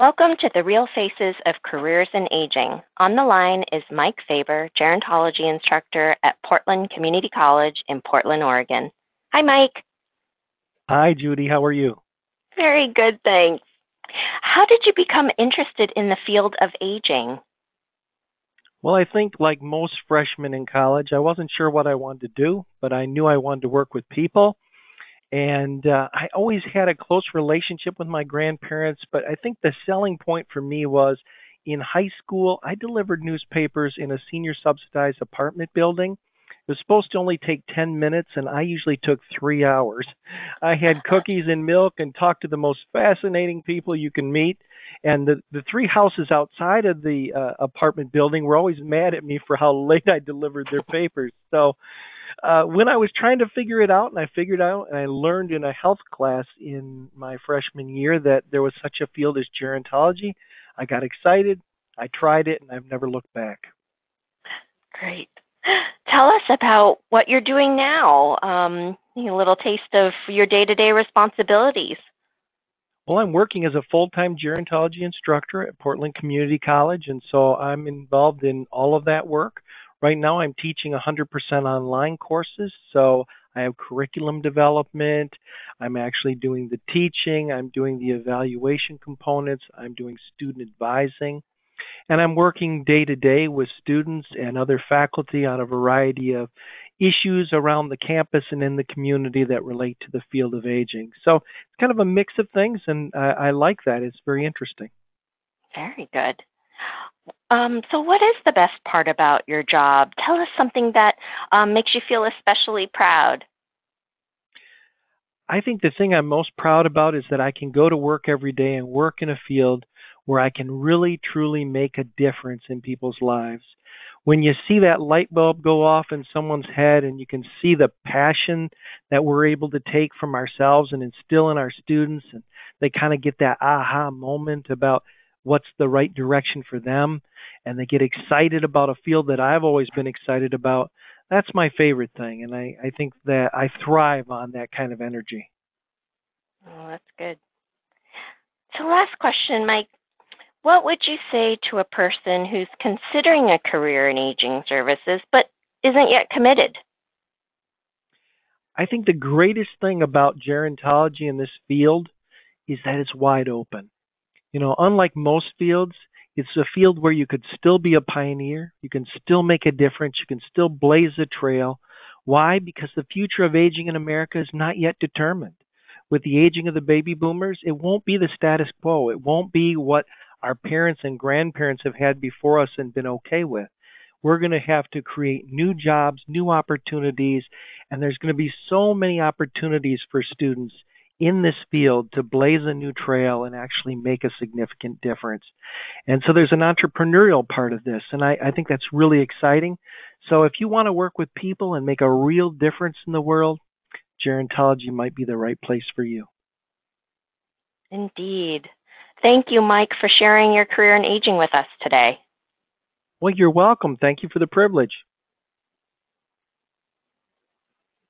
Welcome to the Real Faces of Careers in Aging. On the line is Mike Faber, gerontology instructor at Portland Community College in Portland, Oregon. Hi, Mike. Hi, Judy. How are you? Very good, thanks. How did you become interested in the field of aging? Well, I think like most freshmen in college, I wasn't sure what I wanted to do, but I knew I wanted to work with people and uh, I always had a close relationship with my grandparents, but I think the selling point for me was in high school, I delivered newspapers in a senior subsidized apartment building. It was supposed to only take 10 minutes, and I usually took three hours. I had cookies and milk and talked to the most fascinating people you can meet. And the, the three houses outside of the uh, apartment building were always mad at me for how late I delivered their papers. So uh, when I was trying to figure it out, and I figured out, and I learned in a health class in my freshman year that there was such a field as gerontology, I got excited. I tried it, and I've never looked back. Great. Tell us about what you're doing now. Um, a little taste of your day-to-day responsibilities. Well, I'm working as a full-time gerontology instructor at Portland Community College, and so I'm involved in all of that work. Right now, I'm teaching 100% online courses, so I have curriculum development. I'm actually doing the teaching. I'm doing the evaluation components. I'm doing student advising. And I'm working day to day with students and other faculty on a variety of issues around the campus and in the community that relate to the field of aging. So it's kind of a mix of things, and I, I like that. It's very interesting. Very good. Um, so, what is the best part about your job? Tell us something that um, makes you feel especially proud. I think the thing I'm most proud about is that I can go to work every day and work in a field where I can really truly make a difference in people's lives. When you see that light bulb go off in someone's head and you can see the passion that we're able to take from ourselves and instill in our students, and they kind of get that aha moment about what's the right direction for them and they get excited about a field that I've always been excited about, that's my favorite thing. And I, I think that I thrive on that kind of energy. Oh, that's good. So, last question, Mike. What would you say to a person who's considering a career in aging services but isn't yet committed? I think the greatest thing about gerontology in this field is that it's wide open. You know, unlike most fields, it's a field where you could still be a pioneer, you can still make a difference, you can still blaze a trail. Why? Because the future of aging in America is not yet determined. With the aging of the baby boomers, it won't be the status quo. It won't be what our parents and grandparents have had before us and been okay with. We're going to have to create new jobs, new opportunities, and there's going to be so many opportunities for students in this field to blaze a new trail and actually make a significant difference. And so there's an entrepreneurial part of this, and I, I think that's really exciting. So if you want to work with people and make a real difference in the world, gerontology might be the right place for you. Indeed. Thank you, Mike, for sharing your career in aging with us today. Well, you're welcome. Thank you for the privilege.